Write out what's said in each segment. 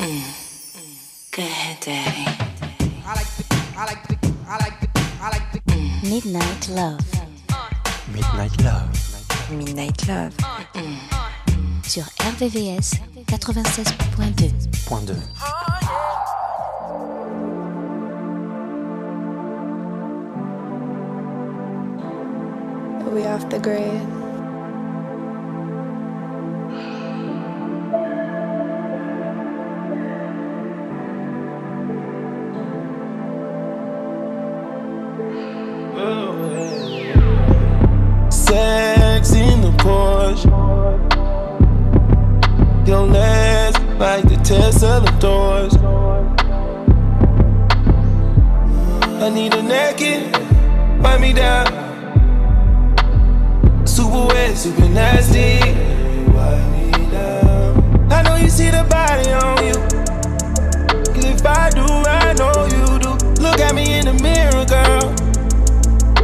Go ahead, Daddy. Midnight Love Midnight Love. Midnight Love. sur RVVS 96.2. Point 2. We off the grid. Like the doors. I need a naked, wipe me down. Super wet, super nasty. I know you see the body on you. Cause if I do, I know you do. Look at me in the mirror, girl.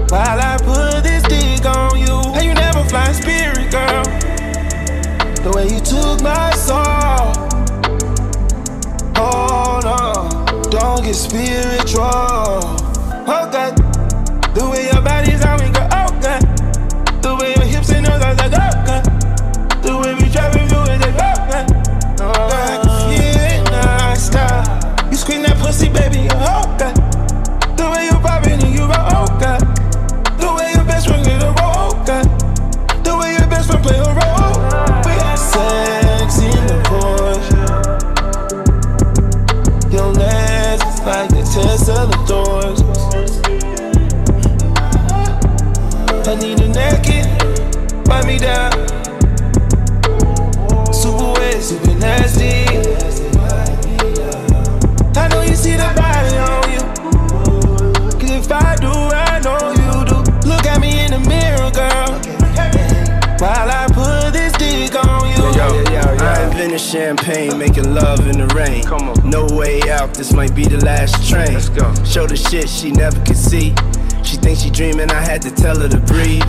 While I put this dick on you. And you never fly spirit, girl. The way you took my soul. Get spiritual. Okay. The way your body's I need a naked, wipe me down. Super wet, super nasty. I know you see the body on you. Cause if I do, I know you do. Look at me in the mirror, girl. While I put this dick on you. Yo, yo, yo, I invented champagne, making love in the rain. Come on. No way out, this might be the last train. Let's go. Show the shit she never could see. She thinks she dreaming, I had to tell her to breathe.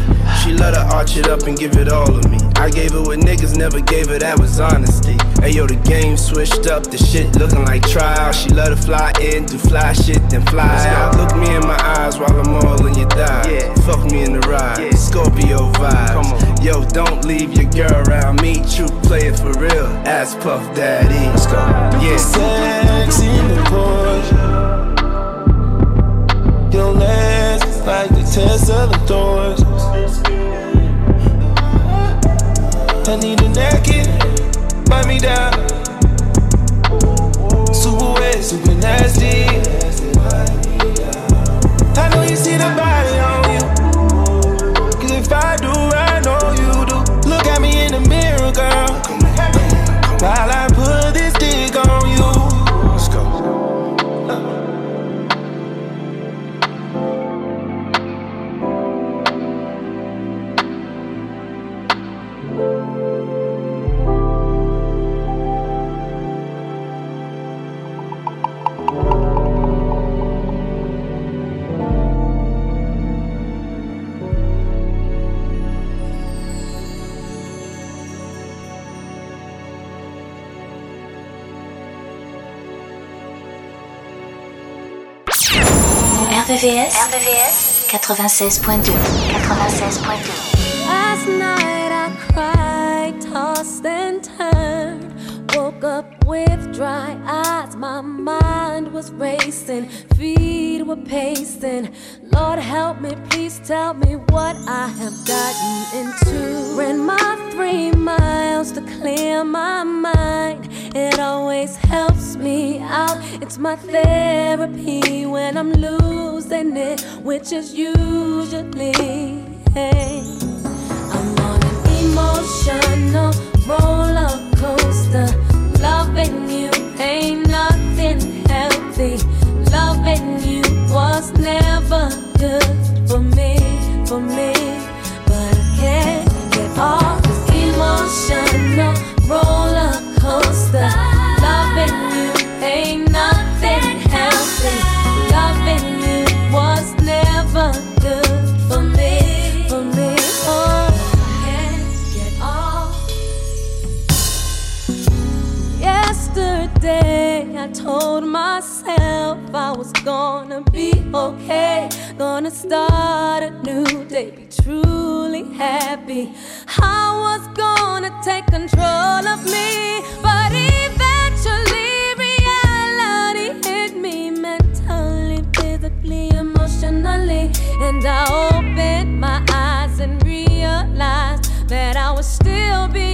She let her arch it up and give it all of me. I gave her what niggas never gave her, that was honesty. Hey yo, the game switched up, the shit looking like trial. She let her fly in, do fly shit, then fly out. Look me in my eyes while I'm all in your thighs. Yeah. Fuck me in the ride, Scorpio vibes. Come on. Yo, don't leave your girl around me. True play it for real. Ass Puff Daddy. Let's go. Yeah. Sex in the Porsche. Your legs like the Tesla doors. I need a naked, wipe me down. Super wet, super nasty. I know you see the body on you. Cause if I do, I know you do. Look at me in the mirror, girl. While RVVS 96.2. 96.2. Last night I cried, tossed and turned. Woke up with dry eyes, my mind was racing, feet were pacing. Lord help me, please tell me what I have gotten into. Ran my three miles to clear my mind. It always helps me out. It's my therapy when I'm losing it, which is usually. Hey. I'm on an emotional roller coaster. Loving you ain't nothing healthy. Loving you was never good for me, for me. But I can't get off this emotional roller coaster. Day I told myself I was gonna be okay, gonna start a new day, be truly happy. I was gonna take control of me, but eventually reality hit me mentally, physically, emotionally, and I opened my eyes and realized that I was still being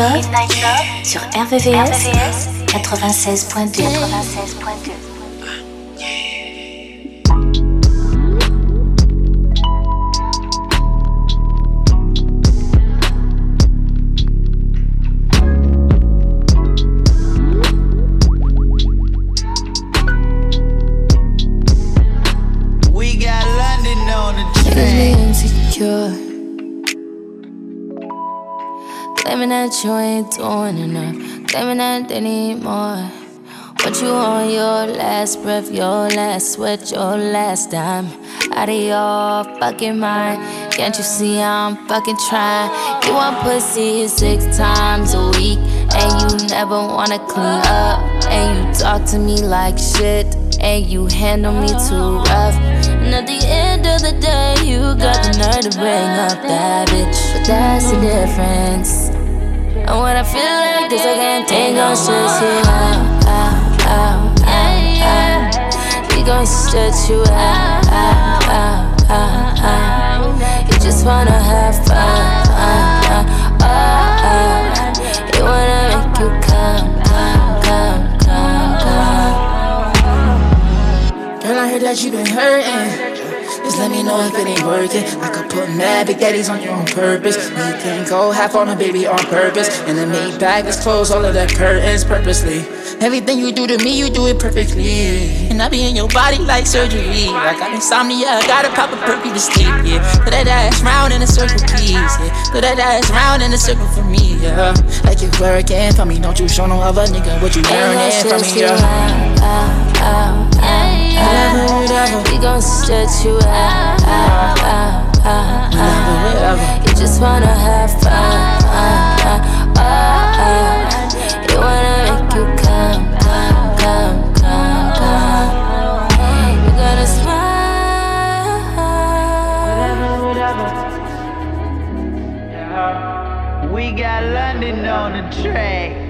Love, sur RVVS, 96.2. 96.2. We got London on the Making Claiming that you ain't doing enough. Claiming that they need more. What you on your last breath, your last sweat, your last dime. Out of your fucking mind. Can't you see I'm fucking trying? You want pussy six times a week. And you never wanna clean up. And you talk to me like shit. And you handle me too rough. And at the end of the day, you got the nerve to bring up that bitch. But that's the difference. And when I feel like this, I can't think on stress you out, out, out, out, out. We gon' stretch you out, out, out, out, out. You just wanna have fun, uh, uh, oh. You wanna make you come, come, come, come, come. I heard that you been hurting. Just let me know if it ain't working. I put mad big daddies on you on purpose. We can go half on a baby on purpose. And the maid bag is closed, all of the curtains purposely. Everything you do to me, you do it perfectly. And I be in your body like surgery. I got insomnia, I gotta pop a perky to sleep. Yeah, put that ass round in a circle, please. Yeah, put that ass round in a circle for me. Yeah, like you working for me. Don't you show no other nigga what you learning from me. Yeah. Whatever, whatever. We gon' stretch you out, out, out, out, out. You just wanna have fun. You wanna make you come, come, come, come. You gotta smile. We got London on the track.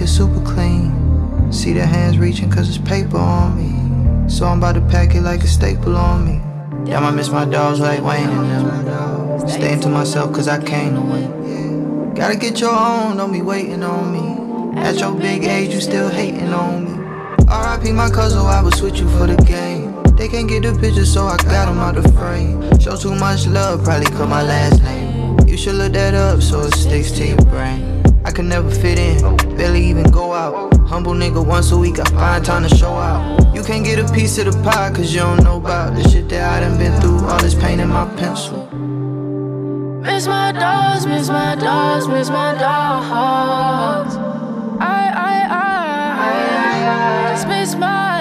record super clean. See the hands reaching cause it's paper on me. So I'm about to pack it like a staple on me. Damn, I miss my dogs like Wayne and them. Staying to myself cause I came to win. Gotta get your own, don't be waiting on me. At your big age, you still hating on me. RIP my cousin, I would switch you for the game. They can't get the picture, so I got them out the frame. Show too much love, probably cut my last name. You should look that up so it sticks to your brain. I could never fit in, barely even go out. Humble nigga once a week, I find time to show out. You can't get a piece of the pie cause you don't know about the shit that I done been through. All this pain in my pencil. Miss my dogs, miss my dogs, miss my dogs. I, I, I, I just miss my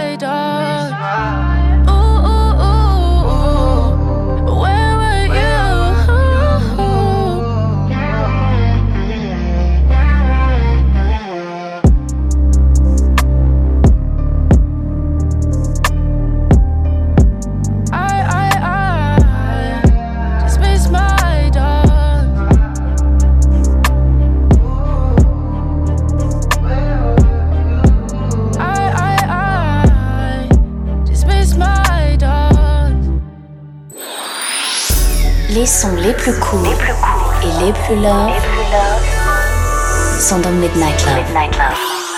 Les sons les plus courts et les plus love sont dans Midnight Love. Satisfaction.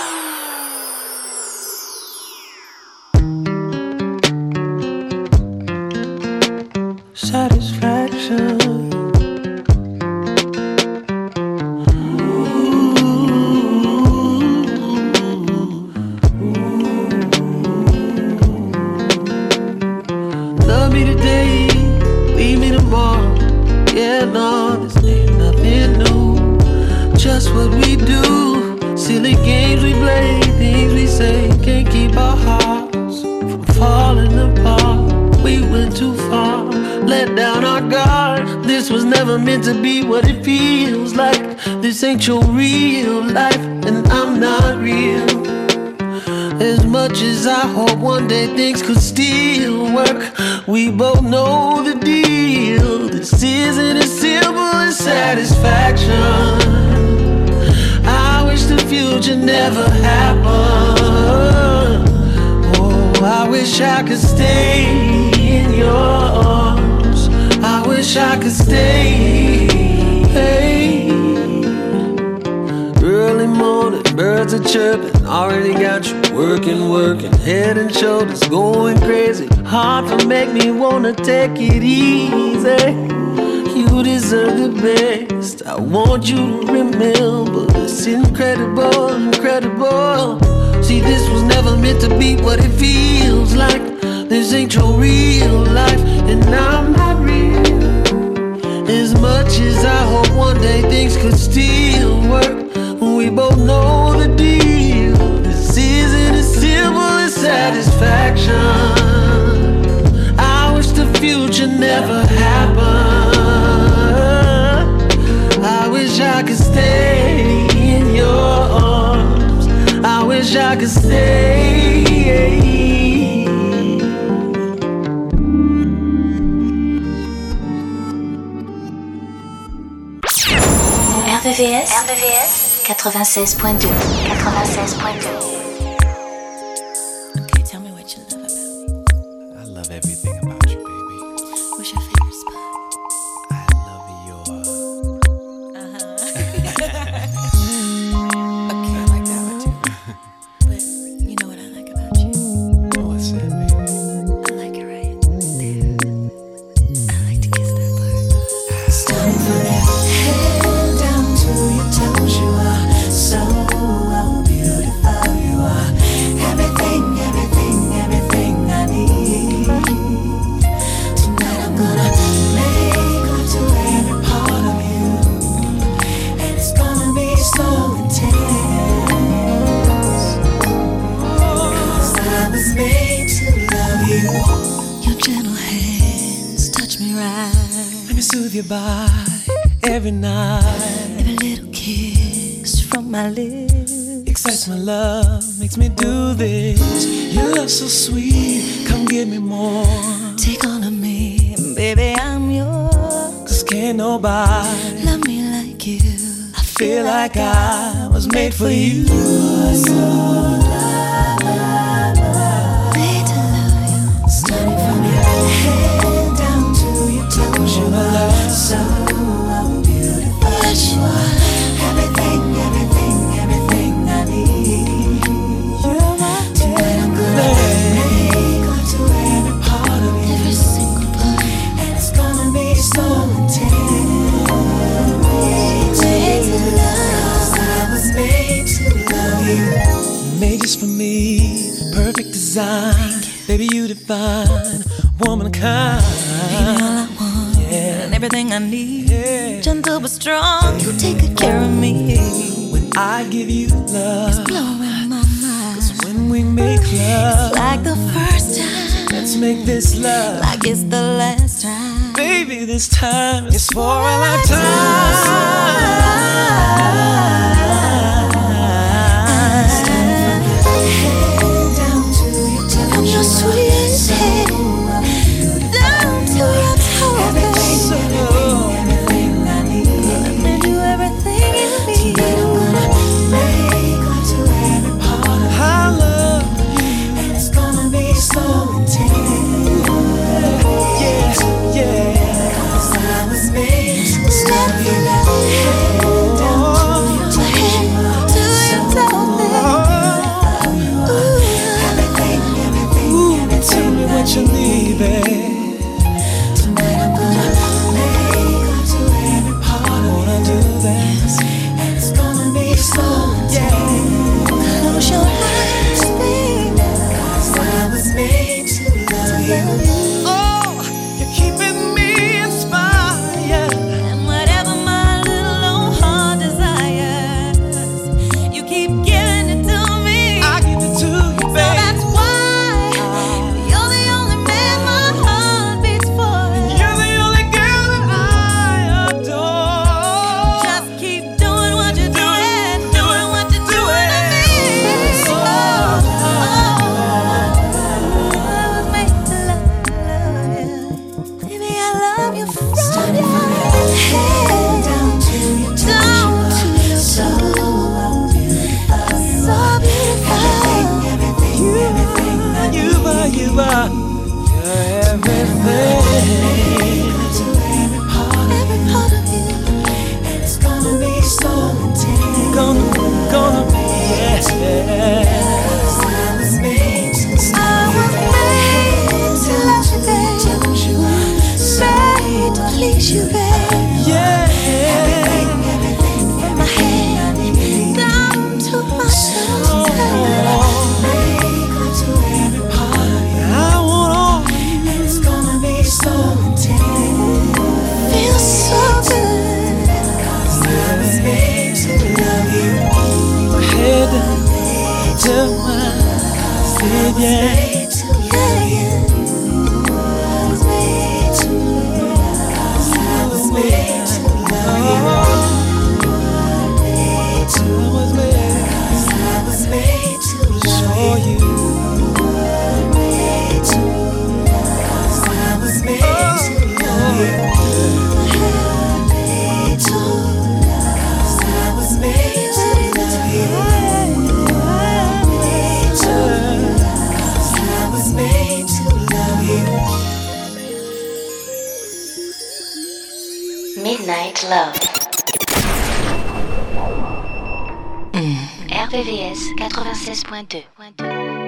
Working, working. Head and shoulders going crazy. Hard to make me wanna take it easy. You deserve the best. I want you to remember this incredible, incredible. See, this was never meant to be what it feels like. This ain't your real life, and I'm not real. As much as I hope one day things could still 96.2 96.2 for a lifetime. Midnight Love. Mm. RVVS 96.2.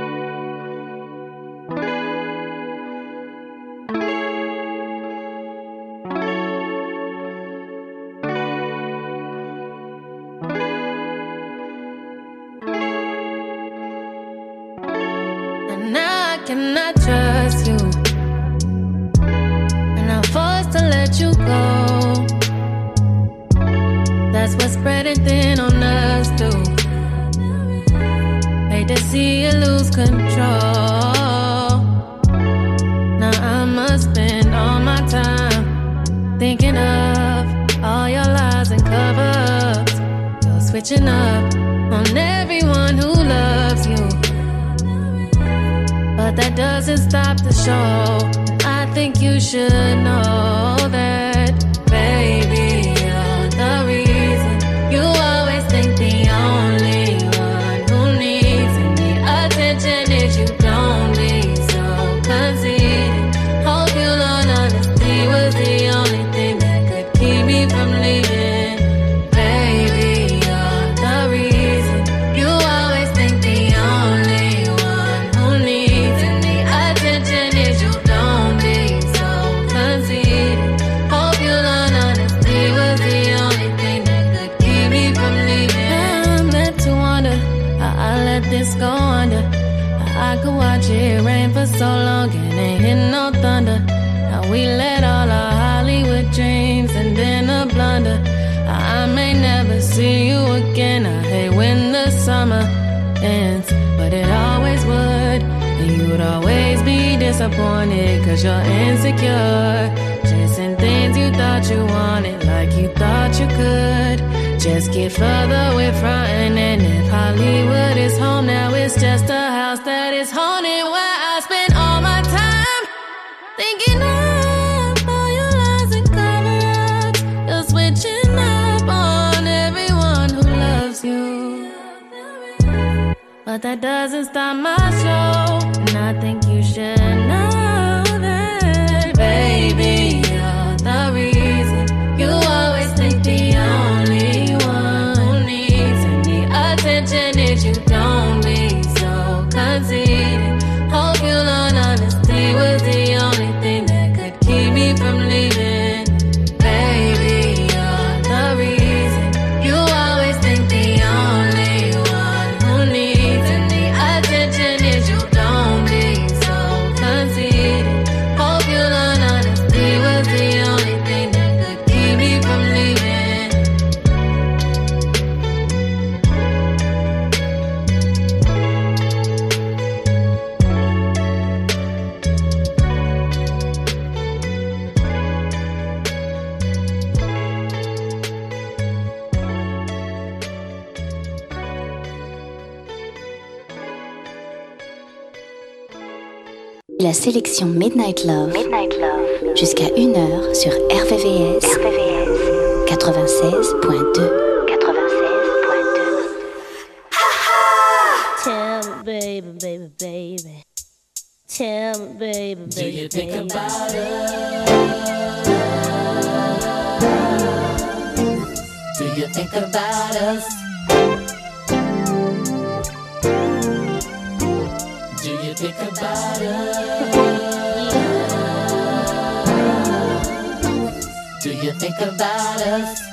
see you again. I hate when the summer ends, but it always would. And you would always be disappointed, cause you're insecure. Chasing things you thought you wanted, like you thought you could. Just get further with frontin', and if Hollywood is home, now it's just a house that is haunted. Where I spend all my time thinking. But that doesn't stop my show. Nothing sélection Midnight Love, Midnight Love. jusqu'à 1h sur RVVS, RVVS. 96.2. baby, baby. think about us.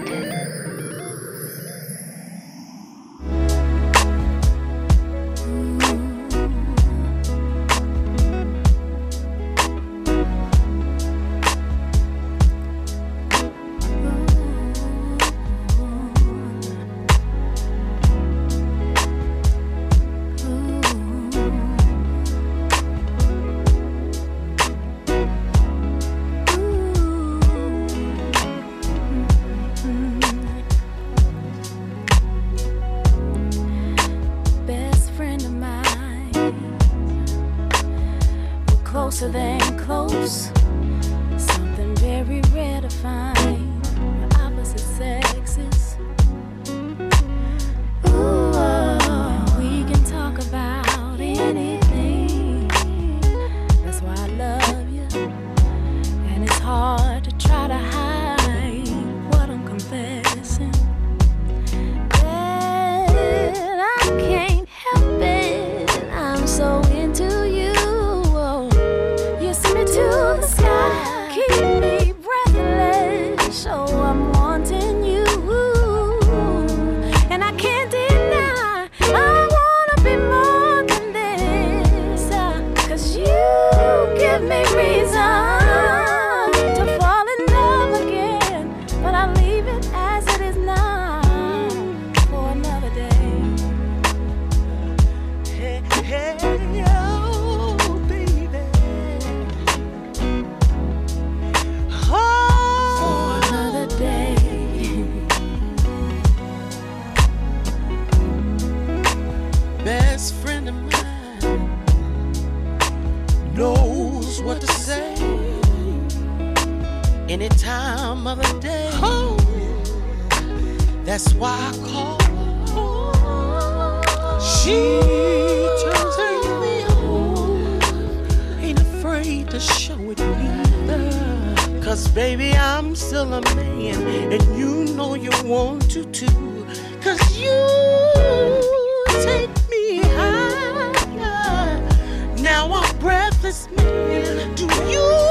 She turns me on. Ain't afraid to show it neither. Cause baby, I'm still a man. And you know you want to too. Cause you take me higher. Now I'm breathless, man. Do you?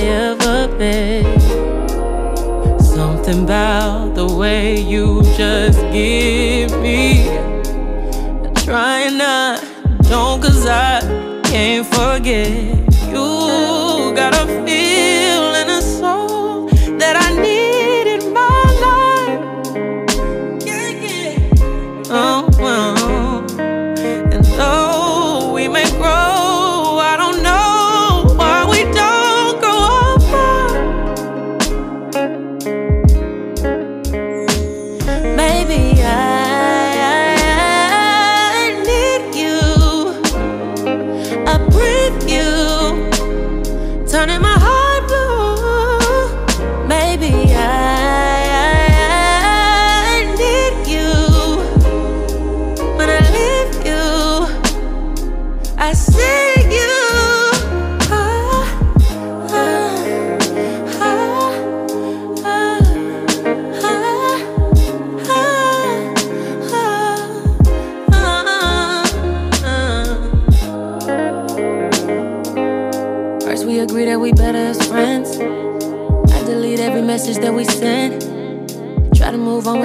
ever been. Something about the way you just give me. I try not, don't, cause I can't forget. You gotta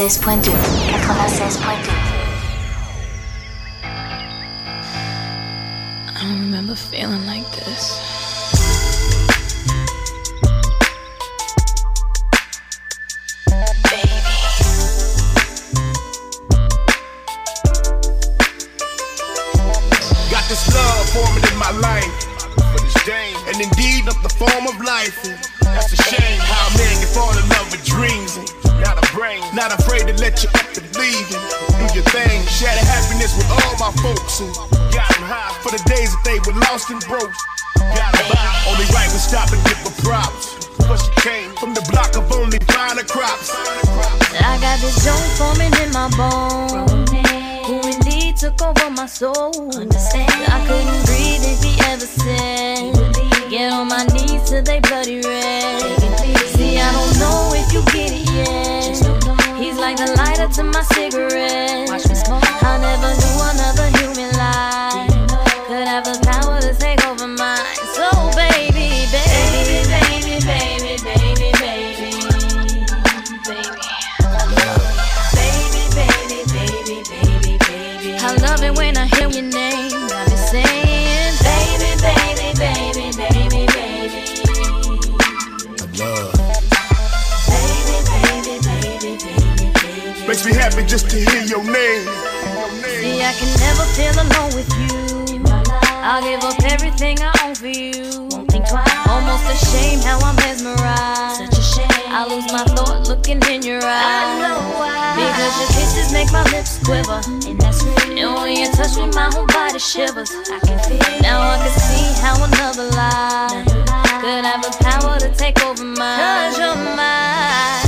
96.2 96.2 I don't remember feeling like this. Got this love forming in my life. For this game, and indeed of the form of life. That's a shame how a man can fall in love with dreams. and not a brain. Not afraid to let you up and leave do your thing. Share the happiness with all my folks and got them high for the days that they were lost and broke. Got. Only right we stop and give props. But she came from the block of only finer crops. I got this joint forming in my bones. Who indeed took over my soul. Understand? I couldn't breathe if he ever said, Get on my knees till they bloody red. I don't know if you get it yet. He's like the lighter to my cigarette. I never knew another human just to hear your name. See, I can never feel alone with you. I'll give up everything I own for you. Won't think twice. Almost a shame how I'm mesmerized. Such a shame. I lose my thought looking in your eyes. I know why. Because your kisses make my lips quiver. And that's real. And when you touch me, my whole body shivers. I can feel. Now I can see how another life could have the power to take over mine. Cause you're mine.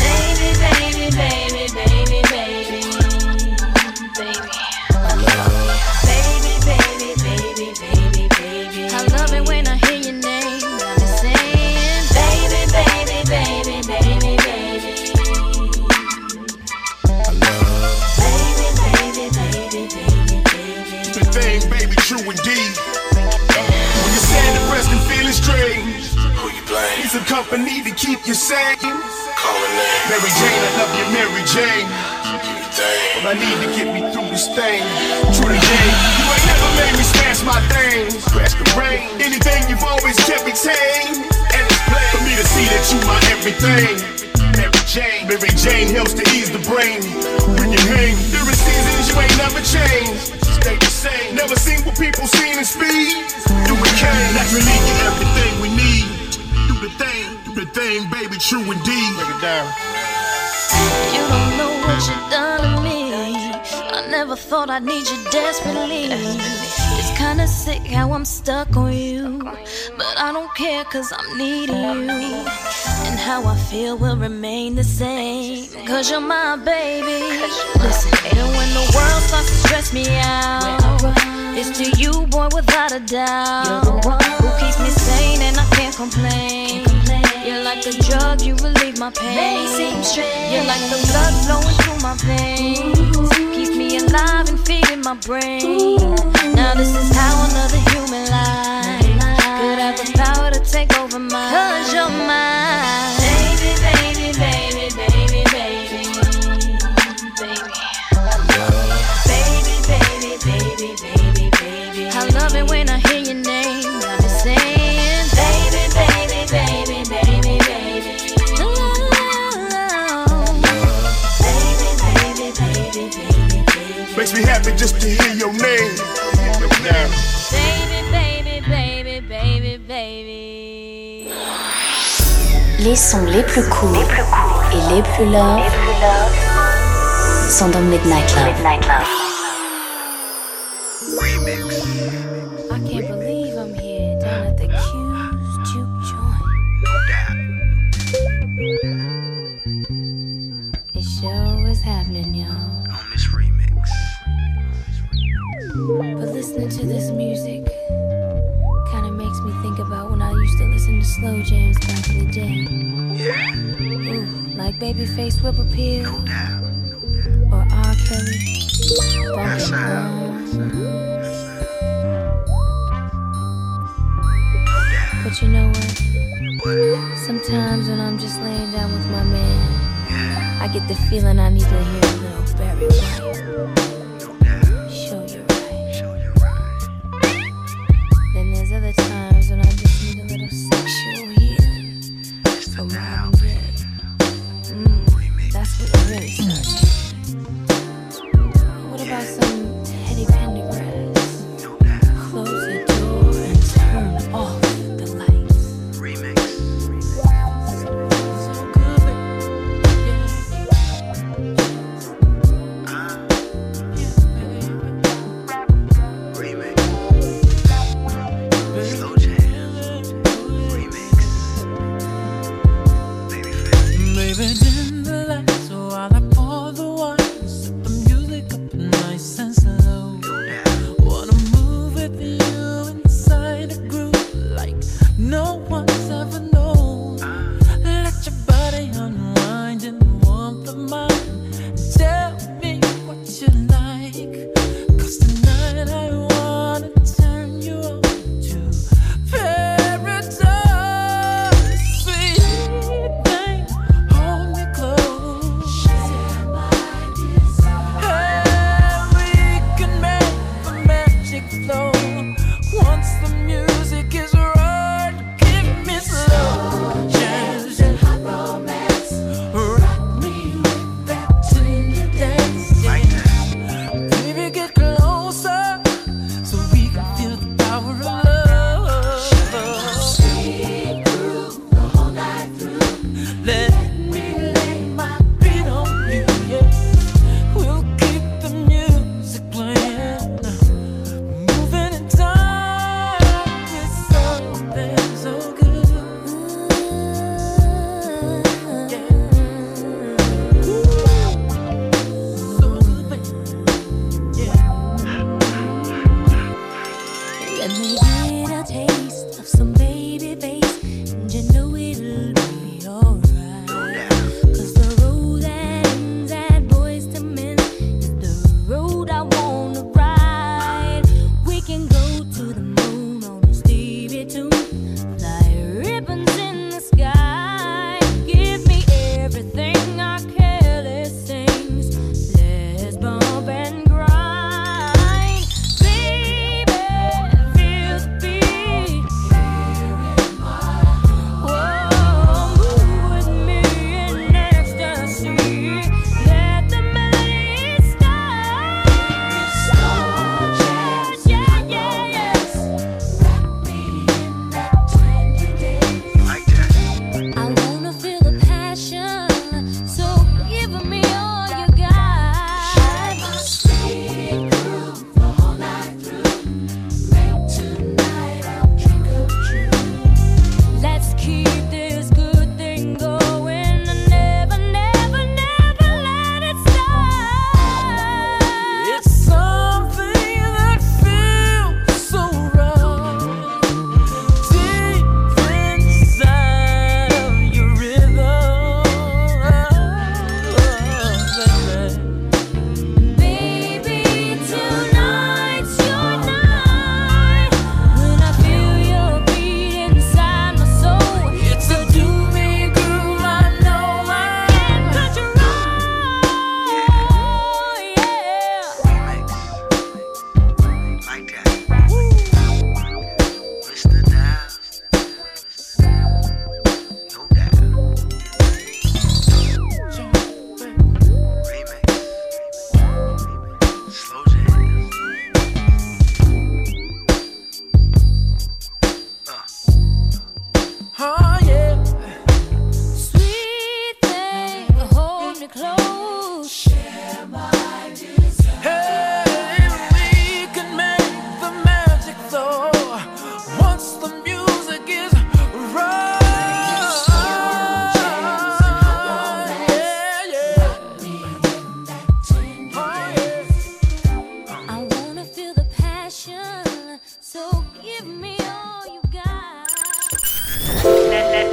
I need to get me through this thing. Truly, Jane, you ain't never made me smash my things. Crash the rain. Anything you've always kept me tame. And it's plain for me to see that you my everything. Mary Jane, Mary Jane helps to ease the brain. When you hang, during seasons you ain't never changed. Stay the same. Never seen what people seen in speed. Do it can. Naturally get everything we need. Do the thing, do the thing, baby, true indeed. Break it down. You don't know what you've done to me. Never thought I'd need you desperately. It's kinda sick how I'm stuck on you. But I don't care cause I'm needing you. And how I feel will remain the same. Cause you're my baby. Listen, and when the world starts to stress me out, it's to you, boy, without a doubt. You're the one who keeps me sane and I can't complain. You're like a drug, you relieve my pain. You're like the blood flowing through my veins. Keeps me alive and feeding my brain. Now this is how another human life could have the power to take over mine. Cause you're mine. Makes me happy just to hear your name. Now. Baby, baby, baby, baby, baby. Les sons les plus courts et les plus love sont dans Midnight Love. Babyface Whip Appeal. Or R. Kelly. Bumpin' Love. But you know what? Sometimes when I'm just laying down with my man, I get the feeling I need to hear a little Barry White.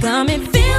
Got me feeling.